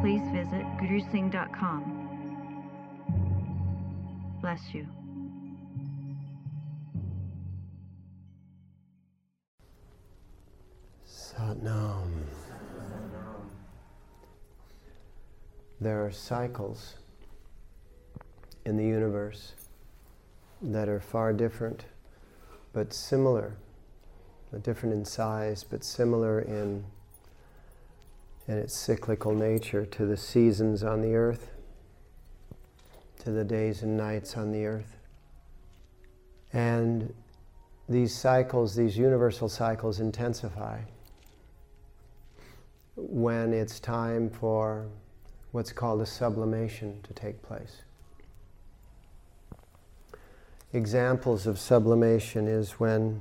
please visit gurusingh.com. Bless you. Satnam. There are cycles in the universe that are far different but similar, different in size but similar in, in its cyclical nature to the seasons on the earth, to the days and nights on the earth. And these cycles, these universal cycles, intensify when it's time for what's called a sublimation to take place. Examples of sublimation is when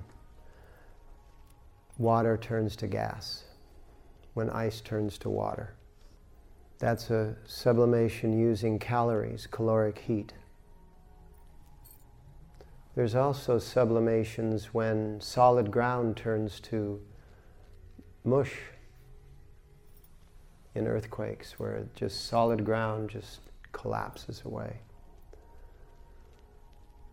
water turns to gas, when ice turns to water. That's a sublimation using calories, caloric heat. There's also sublimations when solid ground turns to mush in earthquakes, where just solid ground just collapses away.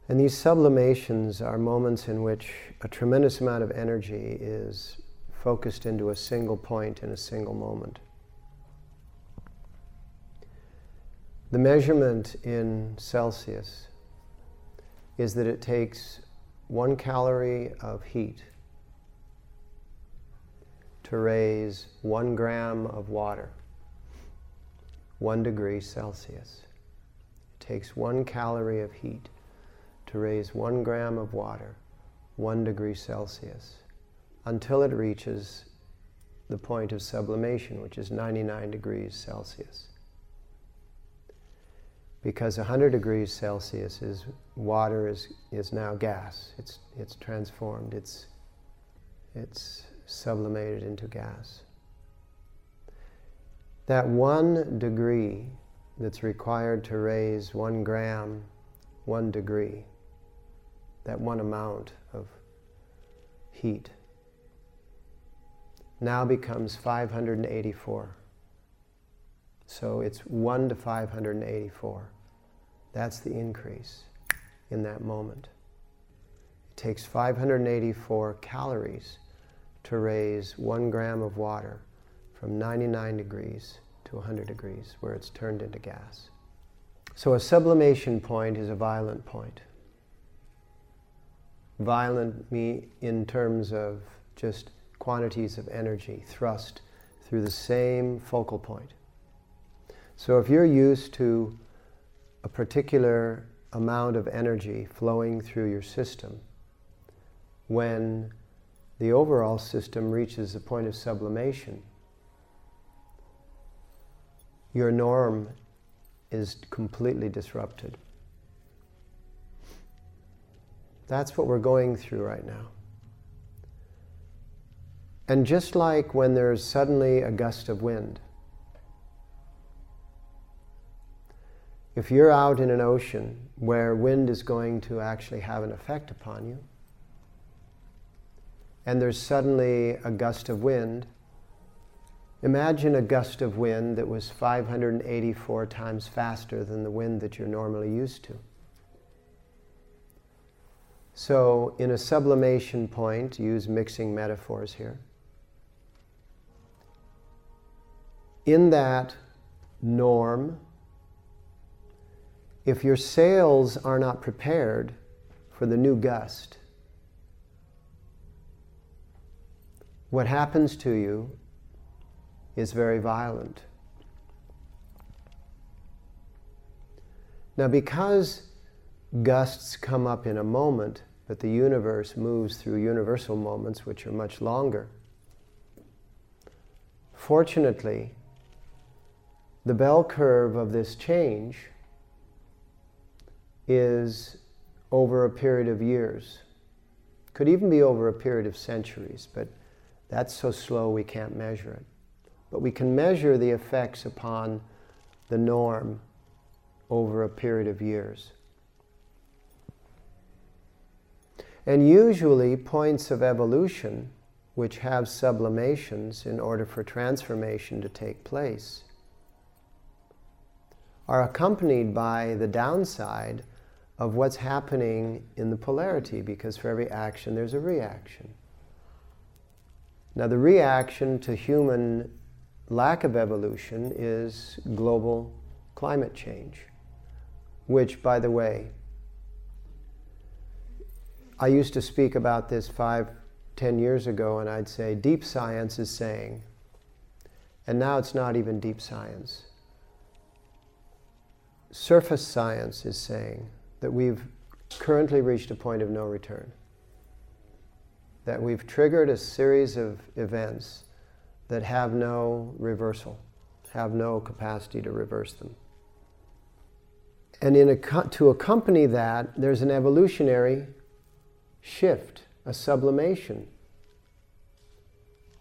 And these sublimations are moments in which a tremendous amount of energy is focused into a single point in a single moment. The measurement in Celsius is that it takes one calorie of heat to raise one gram of water, one degree Celsius. It takes one calorie of heat to raise one gram of water, one degree Celsius, until it reaches the point of sublimation, which is 99 degrees Celsius. Because 100 degrees Celsius is water is, is now gas. It's, it's transformed. It's, it's sublimated into gas. That one degree that's required to raise one gram, one degree, that one amount of heat now becomes 584. So it's 1 to 584. That's the increase in that moment. It takes 584 calories to raise one gram of water from 99 degrees to 100 degrees, where it's turned into gas. So a sublimation point is a violent point violent me in terms of just quantities of energy thrust through the same focal point. So if you're used to a particular amount of energy flowing through your system, when the overall system reaches the point of sublimation, your norm is completely disrupted. That's what we're going through right now. And just like when there's suddenly a gust of wind, if you're out in an ocean where wind is going to actually have an effect upon you, and there's suddenly a gust of wind, imagine a gust of wind that was 584 times faster than the wind that you're normally used to. So, in a sublimation point, use mixing metaphors here. In that norm, if your sails are not prepared for the new gust, what happens to you is very violent. Now, because gusts come up in a moment, but the universe moves through universal moments which are much longer. Fortunately, the bell curve of this change is over a period of years. Could even be over a period of centuries, but that's so slow we can't measure it. But we can measure the effects upon the norm over a period of years. And usually, points of evolution, which have sublimations in order for transformation to take place, are accompanied by the downside of what's happening in the polarity, because for every action there's a reaction. Now, the reaction to human lack of evolution is global climate change, which, by the way, I used to speak about this five, ten years ago, and I'd say deep science is saying, and now it's not even deep science. Surface science is saying that we've currently reached a point of no return. That we've triggered a series of events that have no reversal, have no capacity to reverse them. And in a, to accompany that, there's an evolutionary shift, a sublimation.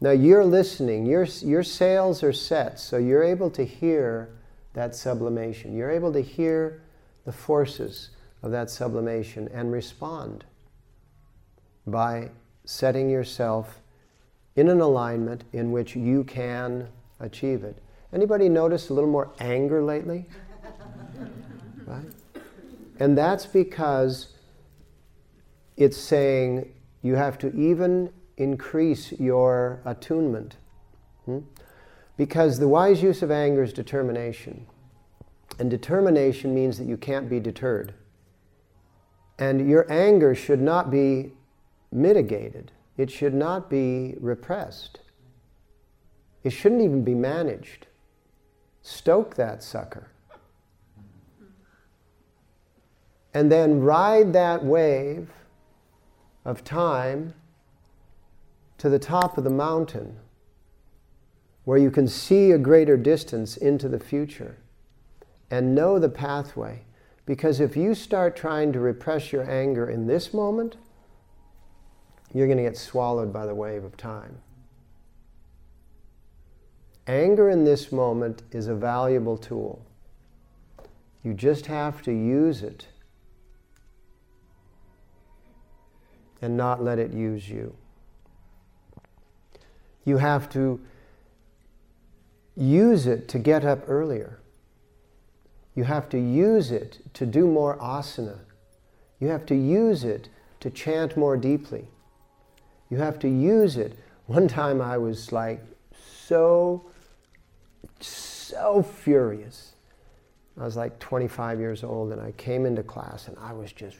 Now you're listening, your, your sails are set, so you're able to hear that sublimation. You're able to hear the forces of that sublimation and respond by setting yourself in an alignment in which you can achieve it. Anybody notice a little more anger lately? right? And that's because it's saying you have to even increase your attunement. Hmm? Because the wise use of anger is determination. And determination means that you can't be deterred. And your anger should not be mitigated, it should not be repressed, it shouldn't even be managed. Stoke that sucker. And then ride that wave of time to the top of the mountain where you can see a greater distance into the future and know the pathway because if you start trying to repress your anger in this moment, you're going to get swallowed by the wave of time. Anger in this moment is a valuable tool. You just have to use it and not let it use you. You have to use it to get up earlier. You have to use it to do more asana. You have to use it to chant more deeply. You have to use it. One time I was like so, so furious. I was like 25 years old and I came into class and I was just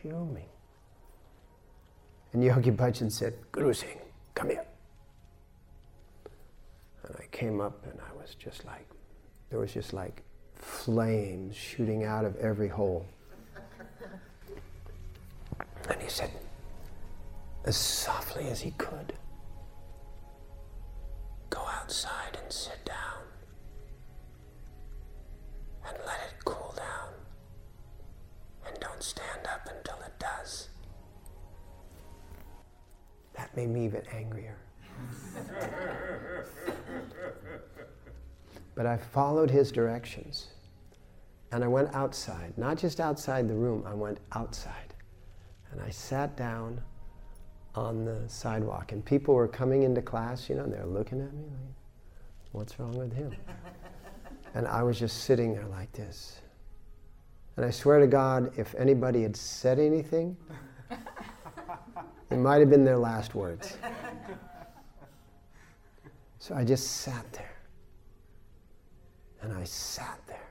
fuming. And Yogi Bhajan said, Guru Singh, come here. And I came up and I was just like, there was just like flames shooting out of every hole. And he said, as softly as he could, go outside and sit down and let it cool down. And don't stand up until it does. That made me even angrier. but I followed his directions. And I went outside, not just outside the room, I went outside. And I sat down on the sidewalk. And people were coming into class, you know, and they're looking at me like, what's wrong with him? and I was just sitting there like this. And I swear to God, if anybody had said anything, it might have been their last words. So I just sat there. And I sat there.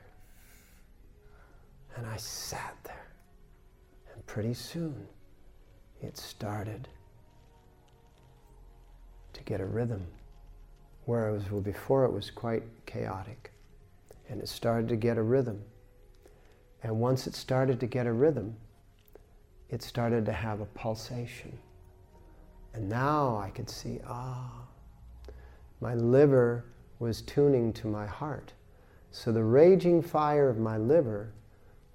And I sat there. And pretty soon it started to get a rhythm. Whereas well, before it was quite chaotic. And it started to get a rhythm. And once it started to get a rhythm, it started to have a pulsation. And now I could see, ah, my liver was tuning to my heart. So the raging fire of my liver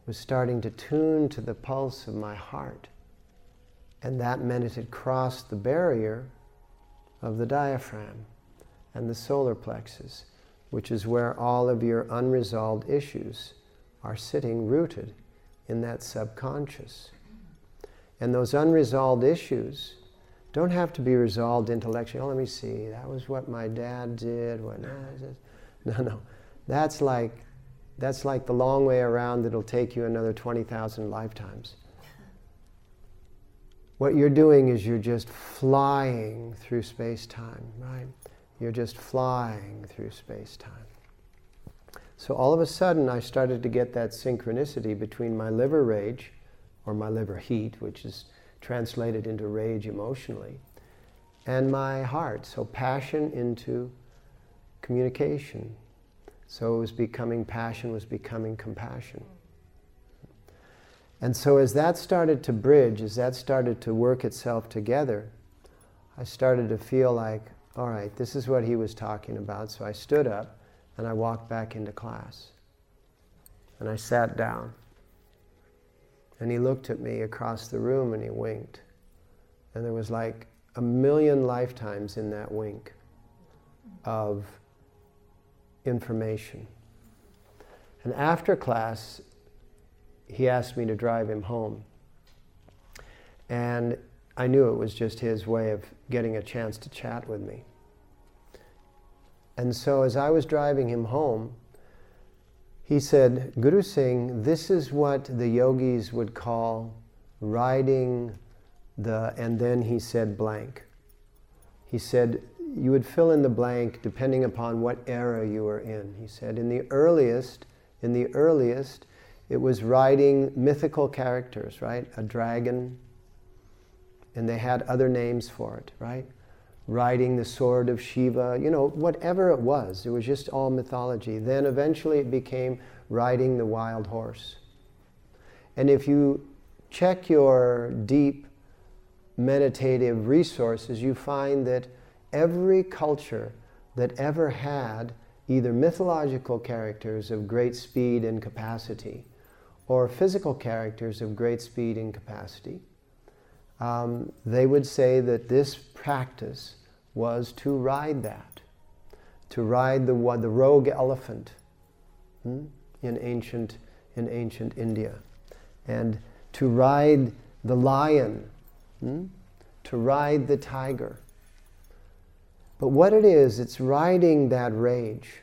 was starting to tune to the pulse of my heart. And that meant it had crossed the barrier of the diaphragm and the solar plexus, which is where all of your unresolved issues are sitting rooted in that subconscious. And those unresolved issues don't have to be resolved intellectually. Oh, let me see, that was what my dad did. What, no, no. That's like, that's like the long way around that'll take you another 20,000 lifetimes. What you're doing is you're just flying through space time, right? You're just flying through space time. So all of a sudden, I started to get that synchronicity between my liver rage, or my liver heat, which is translated into rage emotionally, and my heart. So passion into communication. So it was becoming passion, was becoming compassion. And so as that started to bridge, as that started to work itself together, I started to feel like, all right, this is what he was talking about. So I stood up and I walked back into class. And I sat down. And he looked at me across the room and he winked. And there was like a million lifetimes in that wink of information. And after class, he asked me to drive him home. And I knew it was just his way of getting a chance to chat with me. And so as I was driving him home, he said, Guru Singh, this is what the yogis would call riding the, and then he said blank. He said, you would fill in the blank depending upon what era you were in. He said, in the earliest, in the earliest, it was riding mythical characters, right? A dragon, and they had other names for it, right? riding the sword of Shiva, you know, whatever it was. It was just all mythology. Then eventually it became riding the wild horse. And if you check your deep meditative resources, you find that every culture that ever had either mythological characters of great speed and capacity or physical characters of great speed and capacity, um, they would say that this practice was to ride that, to ride the, the rogue elephant hmm, in, ancient, in ancient India, and to ride the lion, hmm, to ride the tiger. But what it is, it's riding that rage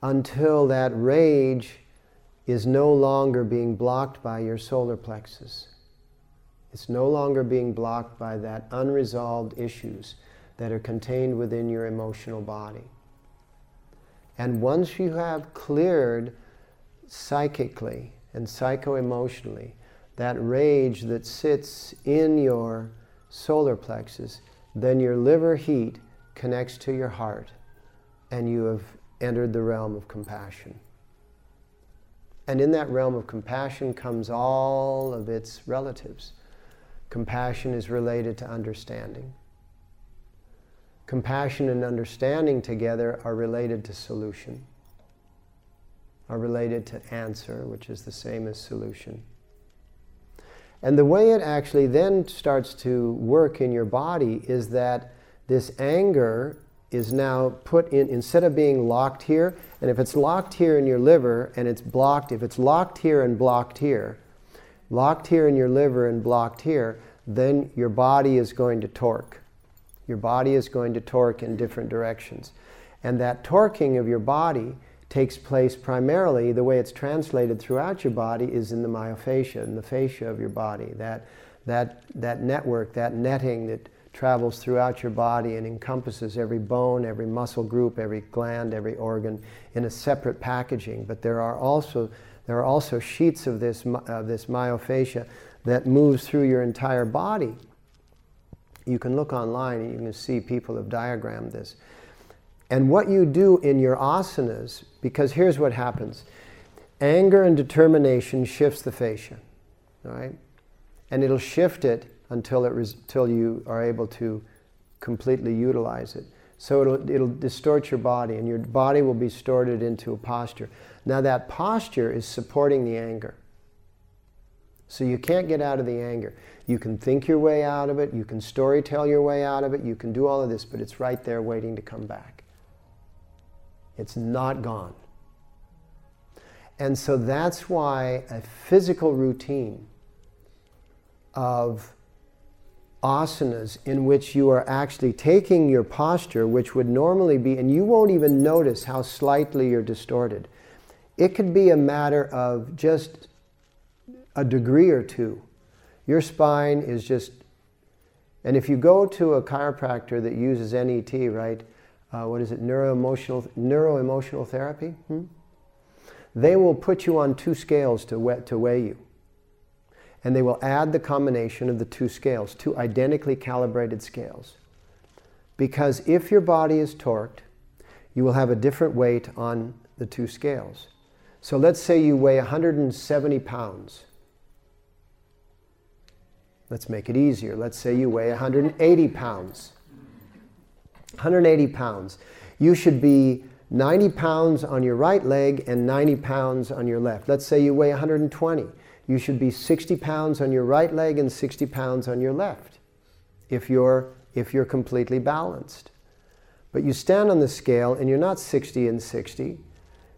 until that rage is no longer being blocked by your solar plexus. It's no longer being blocked by that unresolved issues that are contained within your emotional body. And once you have cleared psychically and psycho-emotionally that rage that sits in your solar plexus, then your liver heat connects to your heart and you have entered the realm of compassion. And in that realm of compassion comes all of its relatives Compassion is related to understanding. Compassion and understanding together are related to solution, are related to answer, which is the same as solution. And the way it actually then starts to work in your body is that this anger is now put in, instead of being locked here, and if it's locked here in your liver and it's blocked, if it's locked here and blocked here, locked here in your liver and blocked here, then your body is going to torque. Your body is going to torque in different directions. And that torquing of your body takes place primarily, the way it's translated throughout your body is in the myofascia, in the fascia of your body. That, that, that network, that netting that travels throughout your body and encompasses every bone, every muscle group, every gland, every organ in a separate packaging. But there are also there are also sheets of this, uh, this myofascia that moves through your entire body. You can look online and you can see people have diagrammed this. And what you do in your asanas, because here's what happens anger and determination shifts the fascia, right? And it'll shift it until, it res- until you are able to completely utilize it. So it'll, it'll distort your body, and your body will be distorted into a posture. Now, that posture is supporting the anger. So you can't get out of the anger. You can think your way out of it, you can story tell your way out of it, you can do all of this, but it's right there waiting to come back. It's not gone. And so that's why a physical routine of asanas in which you are actually taking your posture, which would normally be, and you won't even notice how slightly you're distorted. It could be a matter of just a degree or two. Your spine is just, and if you go to a chiropractor that uses NET, right? Uh, what is it? Neuroemotional neuroemotional therapy. Hmm? They will put you on two scales to weigh, to weigh you, and they will add the combination of the two scales, two identically calibrated scales, because if your body is torqued, you will have a different weight on the two scales. So let's say you weigh 170 pounds Let's make it easier. Let's say you weigh 180 pounds. 180 pounds. You should be 90 pounds on your right leg and 90 pounds on your left. Let's say you weigh 120. You should be 60 pounds on your right leg and 60 pounds on your left if you're, if you're completely balanced. But you stand on the scale and you're not 60 and 60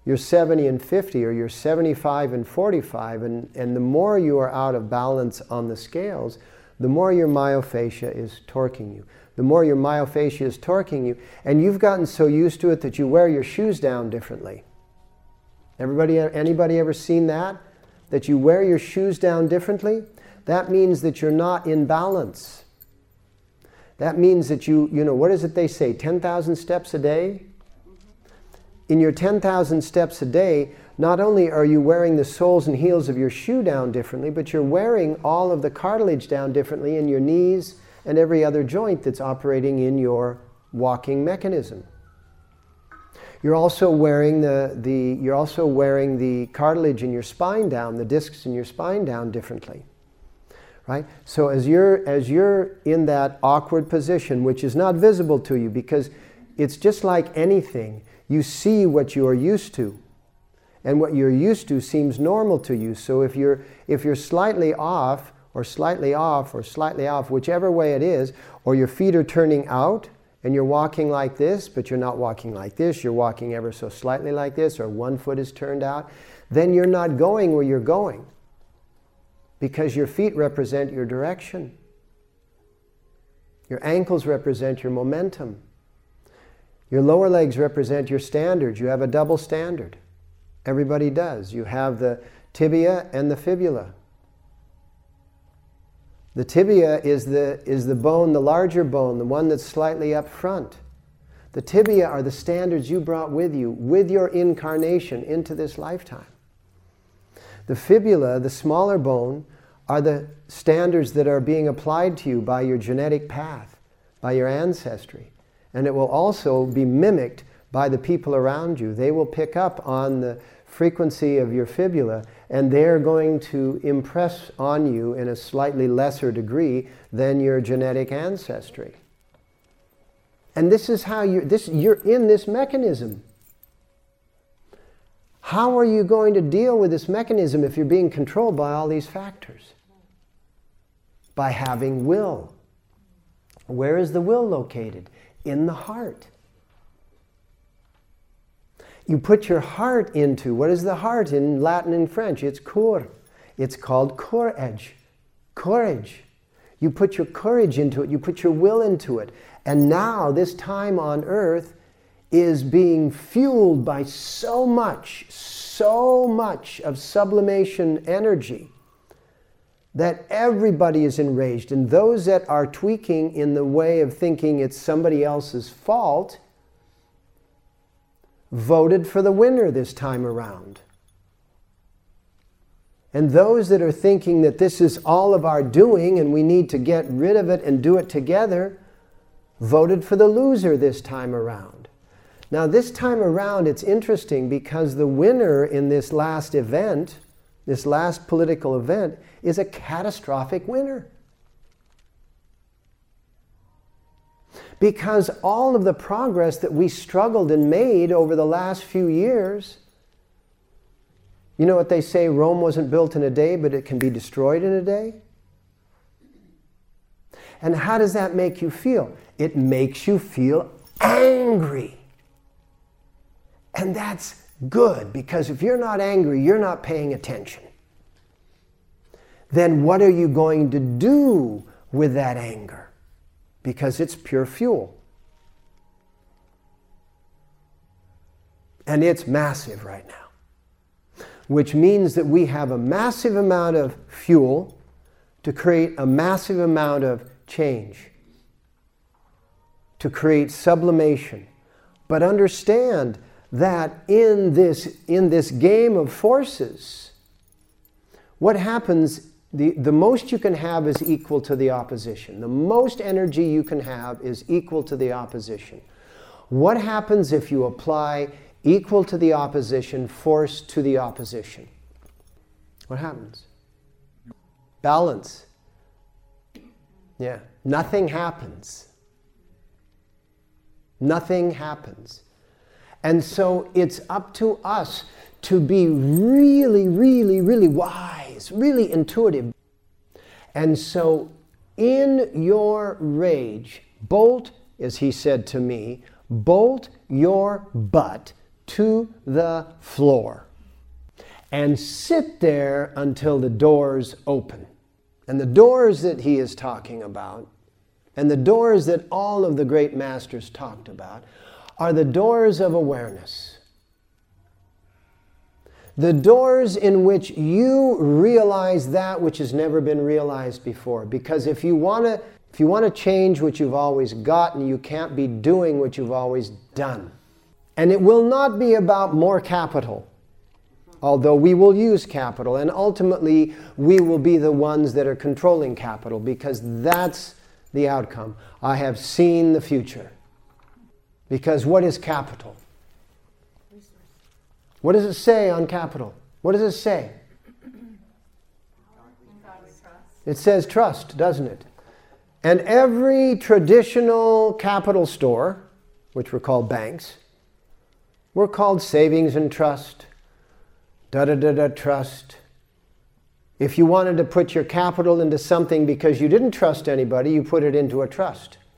you're 70 and 50 or you're 75 and 45 and, and the more you are out of balance on the scales the more your myofascia is torquing you the more your myofascia is torquing you. And you've gotten so used to it that you wear your shoes down differently. Everybody anybody ever seen that? That you wear your shoes down differently? That means that you're not in balance. That means that you you know what is it they say? 10,000 steps a day? In your 10,000 steps a day, not only are you wearing the soles and heels of your shoe down differently, but you're wearing all of the cartilage down differently in your knees and every other joint that's operating in your walking mechanism. You're also wearing the, the, you're also wearing the cartilage in your spine down, the discs in your spine down differently. Right? So as you're, as you're in that awkward position, which is not visible to you because it's just like anything, you see what you are used to. And what you're used to seems normal to you. So if you're, if you're slightly off, or slightly off, or slightly off, whichever way it is, or your feet are turning out and you're walking like this, but you're not walking like this, you're walking ever so slightly like this, or one foot is turned out, then you're not going where you're going because your feet represent your direction. Your ankles represent your momentum. Your lower legs represent your standards. You have a double standard. Everybody does. You have the tibia and the fibula. The tibia is the, is the bone, the larger bone, the one that's slightly up front. The tibia are the standards you brought with you, with your incarnation into this lifetime. The fibula, the smaller bone, are the standards that are being applied to you by your genetic path, by your ancestry and it will also be mimicked by the people around you. They will pick up on the frequency of your fibula and they're going to impress on you in a slightly lesser degree than your genetic ancestry. And this is how you're, this, you're in this mechanism. How are you going to deal with this mechanism if you're being controlled by all these factors? By having will. Where is the will located? in the heart. You put your heart into what is the heart in Latin and French? It's cor. It's called courage. Courage. You put your courage into it, you put your will into it. And now, this time on earth is being fueled by so much, so much of sublimation energy that everybody is enraged. And those that are tweaking in the way of thinking it's somebody else's fault voted for the winner this time around. And those that are thinking that this is all of our doing and we need to get rid of it and do it together voted for the loser this time around. Now, this time around, it's interesting because the winner in this last event this last political event, is a catastrophic winner. Because all of the progress that we struggled and made over the last few years, you know what they say Rome wasn't built in a day, but it can be destroyed in a day? And how does that make you feel? It makes you feel angry. And that's good because if you're not angry, you're not paying attention. Then what are you going to do with that anger? Because it's pure fuel. And it's massive right now. Which means that we have a massive amount of fuel to create a massive amount of change, to create sublimation. But understand that in this, in this game of forces, what happens, the, the most you can have is equal to the opposition. The most energy you can have is equal to the opposition. What happens if you apply equal to the opposition force to the opposition? What happens? Balance. Yeah. Nothing happens. Nothing happens. And so it's up to us to be really, really, really wise, really intuitive. And so in your rage, bolt, as he said to me, bolt your butt to the floor and sit there until the doors open. And the doors that he is talking about, and the doors that all of the great masters talked about, are the doors of awareness. The doors in which you realize that which has never been realized before. Because if you want to if you want to change what you've always gotten, you can't be doing what you've always done. And it will not be about more capital, although we will use capital. And ultimately, we will be the ones that are controlling capital because that's the outcome. I have seen the future. Because what is capital? What does it say on capital? What does it say? It says trust, doesn't it? And every traditional capital store, which were called banks, were called savings and trust, da da da da trust. If you wanted to put your capital into something because you didn't trust anybody, you put it into a trust.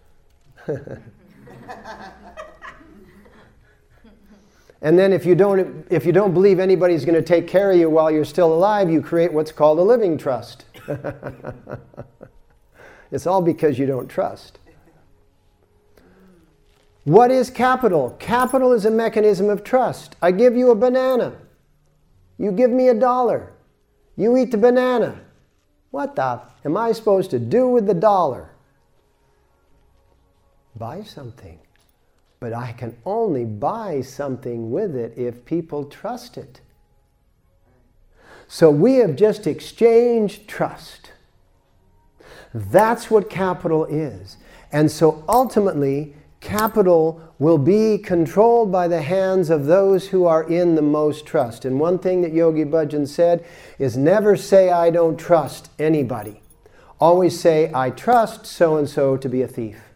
And then if you don't, if you don't believe anybody's going to take care of you while you're still alive, you create what's called a living trust. it's all because you don't trust. What is capital? Capital is a mechanism of trust. I give you a banana. You give me a dollar. You eat the banana. What the am I supposed to do with the dollar? Buy something. But I can only buy something with it if people trust it. So we have just exchanged trust. That's what capital is. And so ultimately, capital will be controlled by the hands of those who are in the most trust. And one thing that Yogi Bhajan said is never say, I don't trust anybody. Always say, I trust so and so to be a thief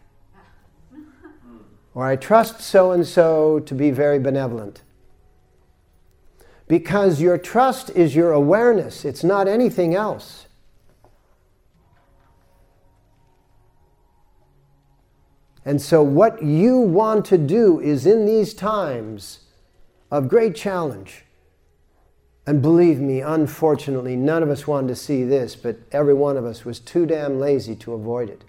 or I trust so and so to be very benevolent. Because your trust is your awareness, it's not anything else. And so, what you want to do is in these times of great challenge, and believe me, unfortunately, none of us wanted to see this, but every one of us was too damn lazy to avoid it.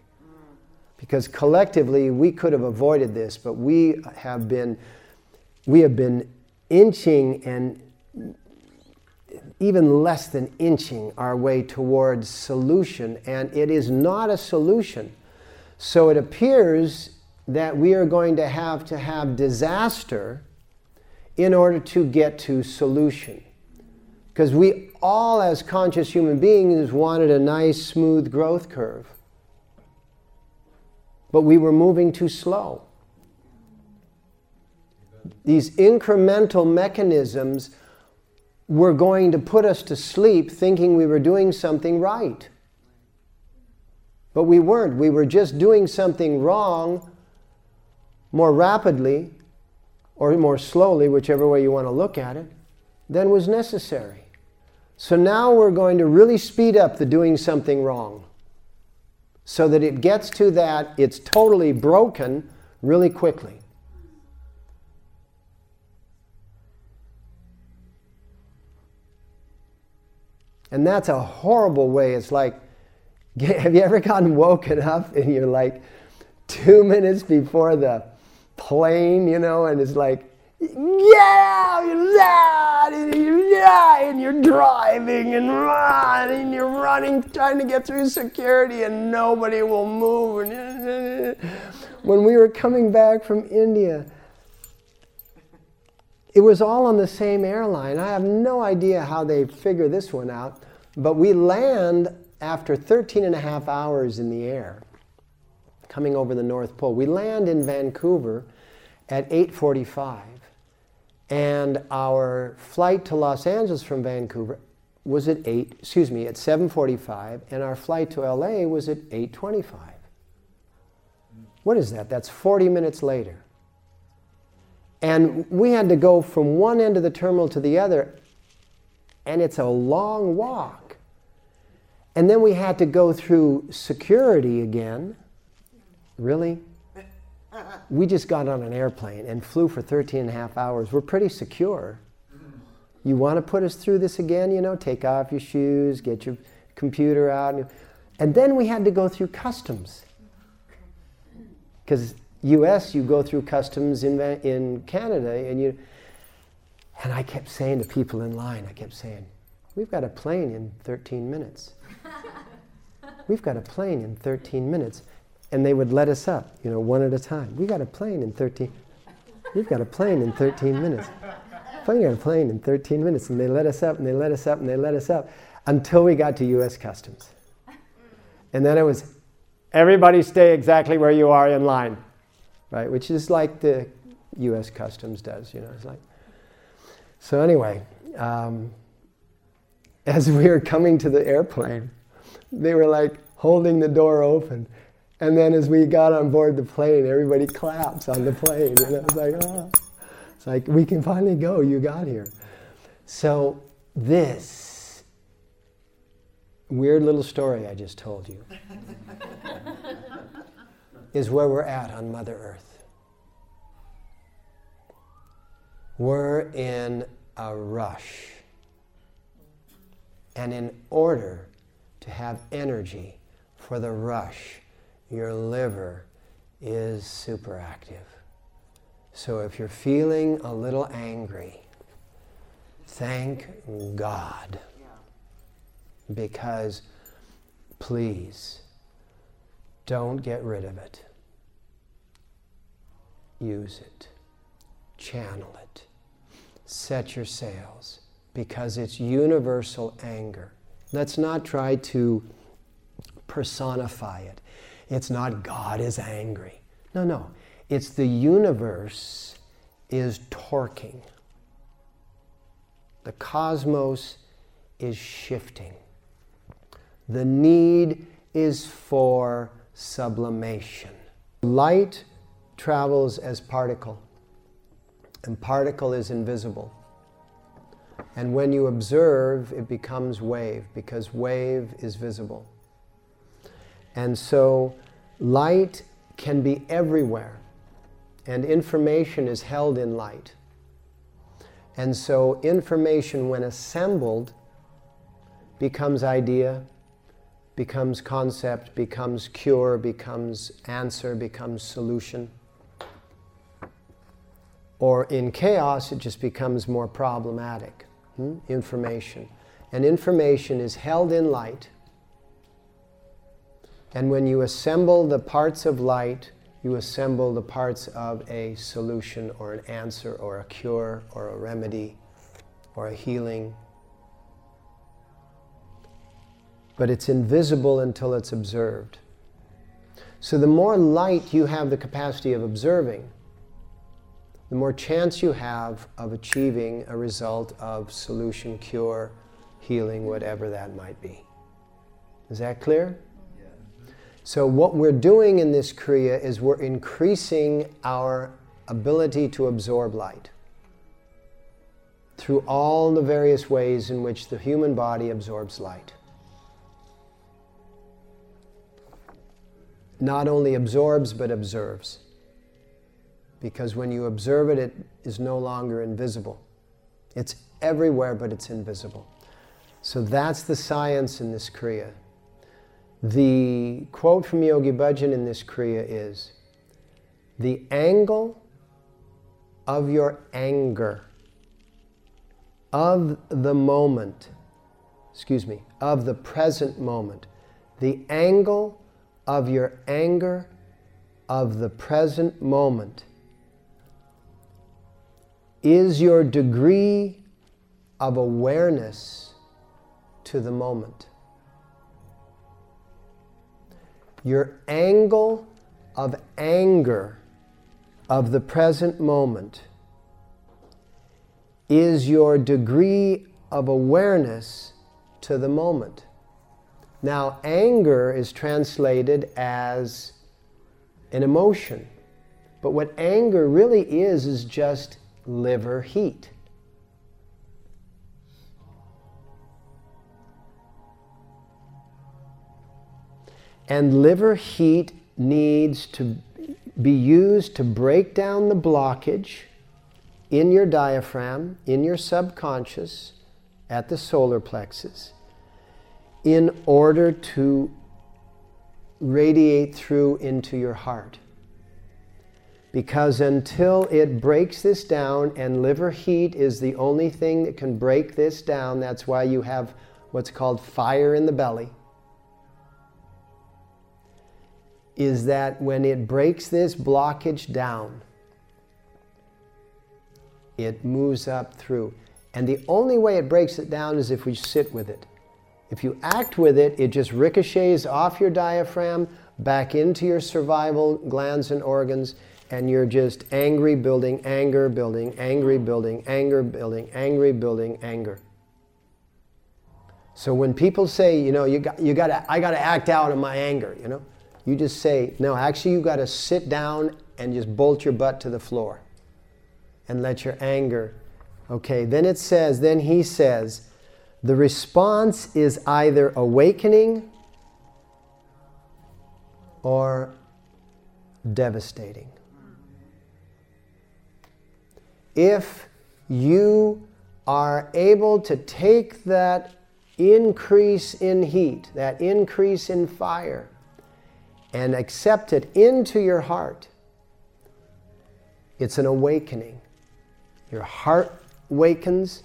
Because collectively, we could have avoided this, but we have been, we have been inching and even less than inching our way towards solution, and it is not a solution. So it appears that we are going to have to have disaster in order to get to solution. Because we all, as conscious human beings, wanted a nice, smooth growth curve but we were moving too slow. These incremental mechanisms were going to put us to sleep thinking we were doing something right. But we weren't. We were just doing something wrong more rapidly or more slowly, whichever way you want to look at it, than was necessary. So now we're going to really speed up the doing something wrong so that it gets to that it's totally broken really quickly. And that's a horrible way. It's like, have you ever gotten woken up and you're like two minutes before the plane, you know, and it's like, yeah, yeah, and you're driving and running, and you're running, trying to get through security, and nobody will move. When we were coming back from India, it was all on the same airline. I have no idea how they figure this one out, but we land after 13 and a half hours in the air, coming over the North Pole. We land in Vancouver at 8:45, and our flight to Los Angeles from Vancouver was at 8, excuse me, at 7:45, and our flight to LA was at 8:25. What is that? That's 40 minutes later. And we had to go from one end of the terminal to the other, and it's a long walk. And then we had to go through security again. Really? We just got on an airplane and flew for 13 and a half hours. We're pretty secure. You want to put us through this again? You know, take off your shoes, get your computer out. And then we had to go through customs. Because U.S., you go through customs in, in Canada, and you. And I kept saying to people in line, I kept saying, "We've got a plane in 13 minutes. We've got a plane in 13 minutes." And they would let us up, you know, one at a time. We got a plane in 13. We've got a plane in 13 minutes. We got a plane in 13 minutes, and they let us up, and they let us up, and they let us up, until we got to U.S. Customs. And then it was, everybody stay exactly where you are in line right? Which is like the U.S. Customs does, you know. It's like so. Anyway, um, as we were coming to the airplane, they were like holding the door open, and then as we got on board the plane, everybody claps on the plane, and it's like, oh, it's like we can finally go. You got here. So this weird little story I just told you is where we're at on Mother Earth. We're in a rush. And in order to have energy for the rush, your liver is super active. So if you're feeling a little angry, thank God. Because please, don't get rid of it. Use it. Channel it. Set your sails because it's universal anger. Let's not try to personify it. It's not God is angry. No, no. It's the universe is torquing. The cosmos is shifting. The need is for sublimation. Light travels as particle, and particle is invisible. And when you observe, it becomes wave because wave is visible. And so light can be everywhere, and information is held in light. And so information, when assembled, becomes idea, becomes concept, becomes cure, becomes answer, becomes solution. Or in chaos, it just becomes more problematic. Hmm? Information. And information is held in light. And when you assemble the parts of light, you assemble the parts of a solution or an answer or a cure or a remedy or a healing but it's invisible until it's observed. So the more light you have the capacity of observing, the more chance you have of achieving a result of solution, cure, healing, whatever that might be. Is that clear? So, what we're doing in this Kriya is we're increasing our ability to absorb light through all the various ways in which the human body absorbs light. Not only absorbs, but observes. Because when you observe it, it is no longer invisible. It's everywhere, but it's invisible. So that's the science in this Kriya. The quote from Yogi Bhajan in this Kriya is The angle of your anger, of the moment, excuse me, of the present moment, the angle of your anger of the present moment is your degree of awareness to the moment your angle of anger of the present moment is your degree of awareness to the moment. Now, anger is translated as an emotion, but what anger really is is just liver heat. And liver heat needs to be used to break down the blockage in your diaphragm, in your subconscious, at the solar plexus, in order to radiate through into your heart. Because until it breaks this down, and liver heat is the only thing that can break this down, that's why you have what's called fire in the belly is that when it breaks this blockage down, it moves up through. And the only way it breaks it down is if we sit with it. If you act with it, it just ricochets off your diaphragm, back into your survival glands and organs, and you're just angry, building anger, building angry, building anger, building angry, building anger. So when people say, you know, you got, you got to, I got to act out of my anger, you know, you just say, no, actually, you got to sit down and just bolt your butt to the floor and let your anger. Okay, then it says, then he says, the response is either awakening or devastating. If you are able to take that increase in heat, that increase in fire, and accept it into your heart, it's an awakening. Your heart wakens,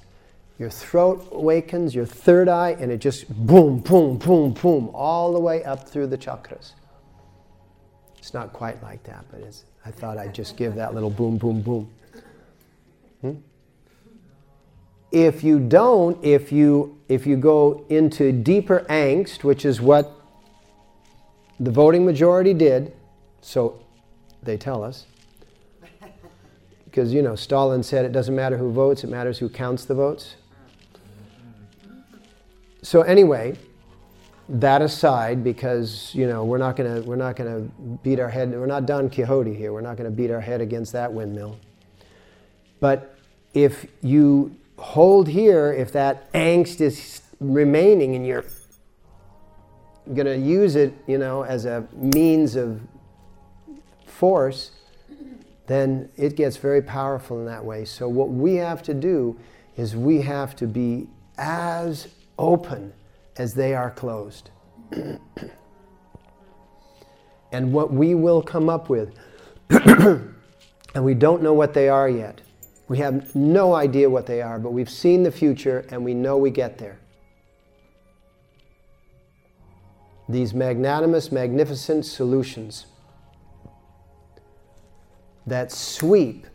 your throat wakens, your third eye, and it just boom, boom, boom, boom, all the way up through the chakras. It's not quite like that, but I thought I'd just give that little boom, boom, boom. Hmm? If you don't, if you if you go into deeper angst, which is what the voting majority did, so they tell us. Because, you know, Stalin said it doesn't matter who votes, it matters who counts the votes. So, anyway, that aside, because, you know, we're not going we're not to beat our head, we're not Don Quixote here, we're not going to beat our head against that windmill. But if you hold here, if that angst is remaining in your going to use it, you know, as a means of force, then it gets very powerful in that way. So what we have to do is we have to be as open as they are closed. and what we will come up with, and we don't know what they are yet. We have no idea what they are, but we've seen the future and we know we get there. These magnanimous, magnificent solutions that sweep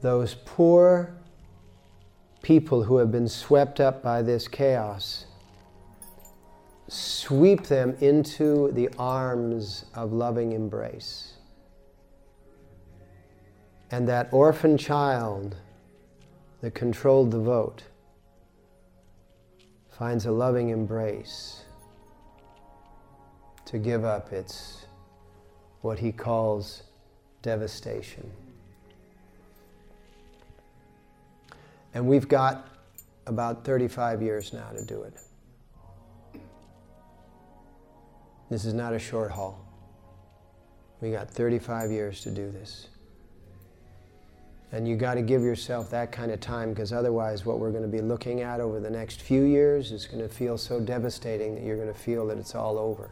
those poor people who have been swept up by this chaos, sweep them into the arms of loving embrace. And that orphan child that controlled the vote finds a loving embrace to give up its what he calls devastation. And we've got about 35 years now to do it. This is not a short haul. We got 35 years to do this. And you got to give yourself that kind of time because otherwise, what we're going to be looking at over the next few years is going to feel so devastating that you're going to feel that it's all over.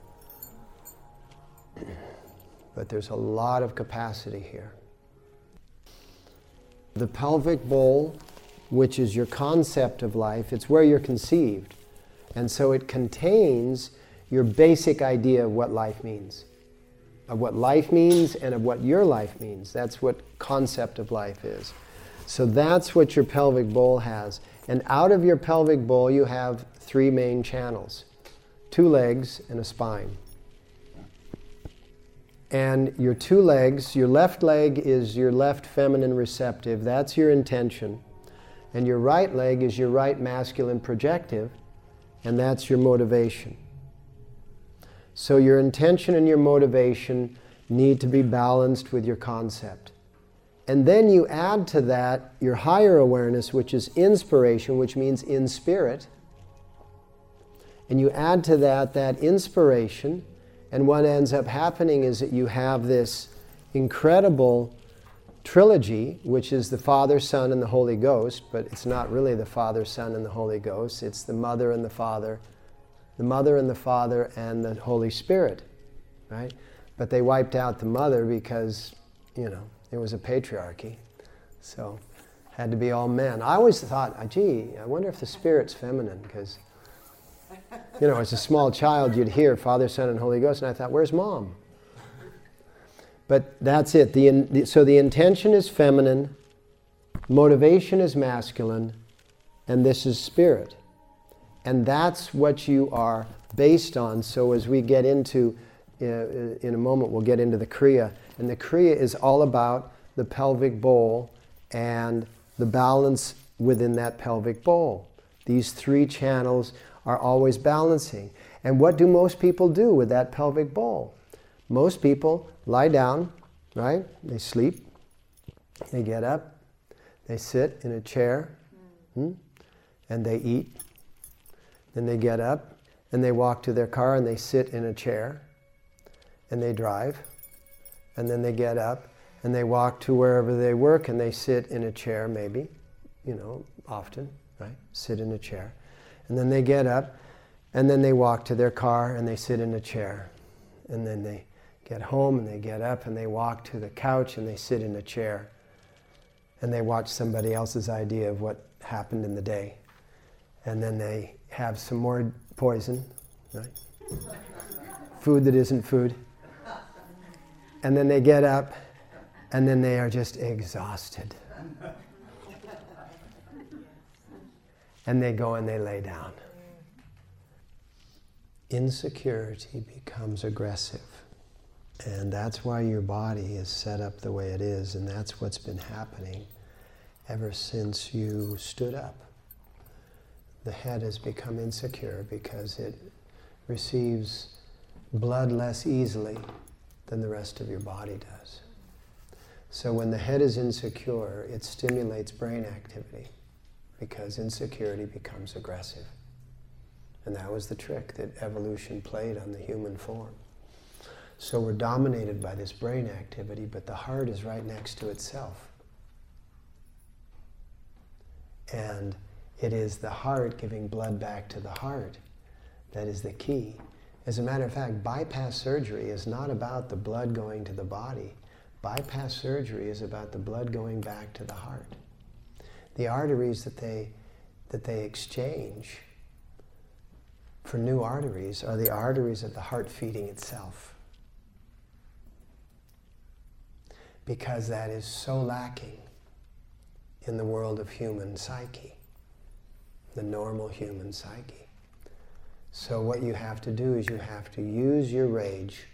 But there's a lot of capacity here. The pelvic bowl, which is your concept of life, it's where you're conceived. And so it contains your basic idea of what life means of what life means and of what your life means. That's what concept of life is. So that's what your pelvic bowl has. And out of your pelvic bowl, you have three main channels two legs and a spine. And your two legs, your left leg is your left feminine receptive, that's your intention. And your right leg is your right masculine projective, and that's your motivation. So your intention and your motivation need to be balanced with your concept. And then you add to that your higher awareness, which is inspiration, which means in spirit. And you add to that that inspiration, and what ends up happening is that you have this incredible trilogy, which is the Father, Son, and the Holy Ghost, but it's not really the Father, Son, and the Holy Ghost. It's the Mother and the Father the Mother and the Father and the Holy Spirit, right? But they wiped out the mother because, you know, it was a patriarchy. So had to be all men. I always thought, ah, gee, I wonder if the spirit's feminine because, you know, as a small child, you'd hear Father, Son, and Holy Ghost, and I thought, where's mom? But that's it. The, so the intention is feminine, motivation is masculine, and this is spirit. And that's what you are based on. So as we get into, uh, in a moment, we'll get into the Kriya. And the Kriya is all about the pelvic bowl and the balance within that pelvic bowl. These three channels are always balancing. And what do most people do with that pelvic bowl? Most people lie down, right? They sleep, they get up, they sit in a chair, hmm? and they eat, then they get up and they walk to their car and they sit in a chair and they drive. And then they get up and they walk to wherever they work and they sit in a chair, maybe, you know, often, right? Sit in a chair. And then they get up and then they walk to their car and they sit in a chair. And then they get home and they get up and they walk to the couch and they sit in a chair. And they watch somebody else's idea of what happened in the day. And then they have some more poison, right? food that isn't food. And then they get up and then they are just exhausted. And they go and they lay down. Insecurity becomes aggressive. And that's why your body is set up the way it is, and that's what's been happening ever since you stood up the head has become insecure because it receives blood less easily than the rest of your body does. So when the head is insecure, it stimulates brain activity because insecurity becomes aggressive. And that was the trick that evolution played on the human form. So we're dominated by this brain activity, but the heart is right next to itself. And it is the heart giving blood back to the heart that is the key. As a matter of fact, bypass surgery is not about the blood going to the body. Bypass surgery is about the blood going back to the heart. The arteries that they, that they exchange for new arteries are the arteries of the heart feeding itself. Because that is so lacking in the world of human psyche the normal human psyche. So, what you have to do is you have to use your rage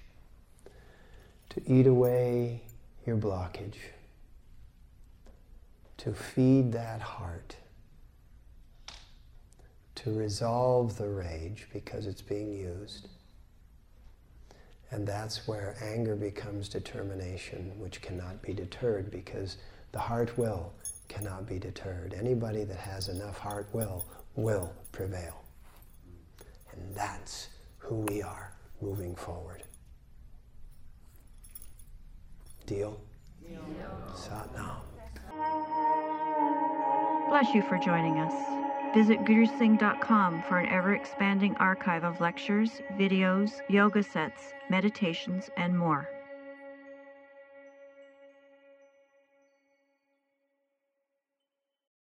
to eat away your blockage, to feed that heart, to resolve the rage because it's being used, And that's where anger becomes determination, which cannot be deterred because the heart will cannot be deterred. Anybody that has enough heart will will prevail. And that's who we are moving forward. Deal? Deal. Sat Nam. Bless you for joining us. Visit gurusingh.com for an ever expanding archive of lectures, videos, yoga sets, meditations, and more.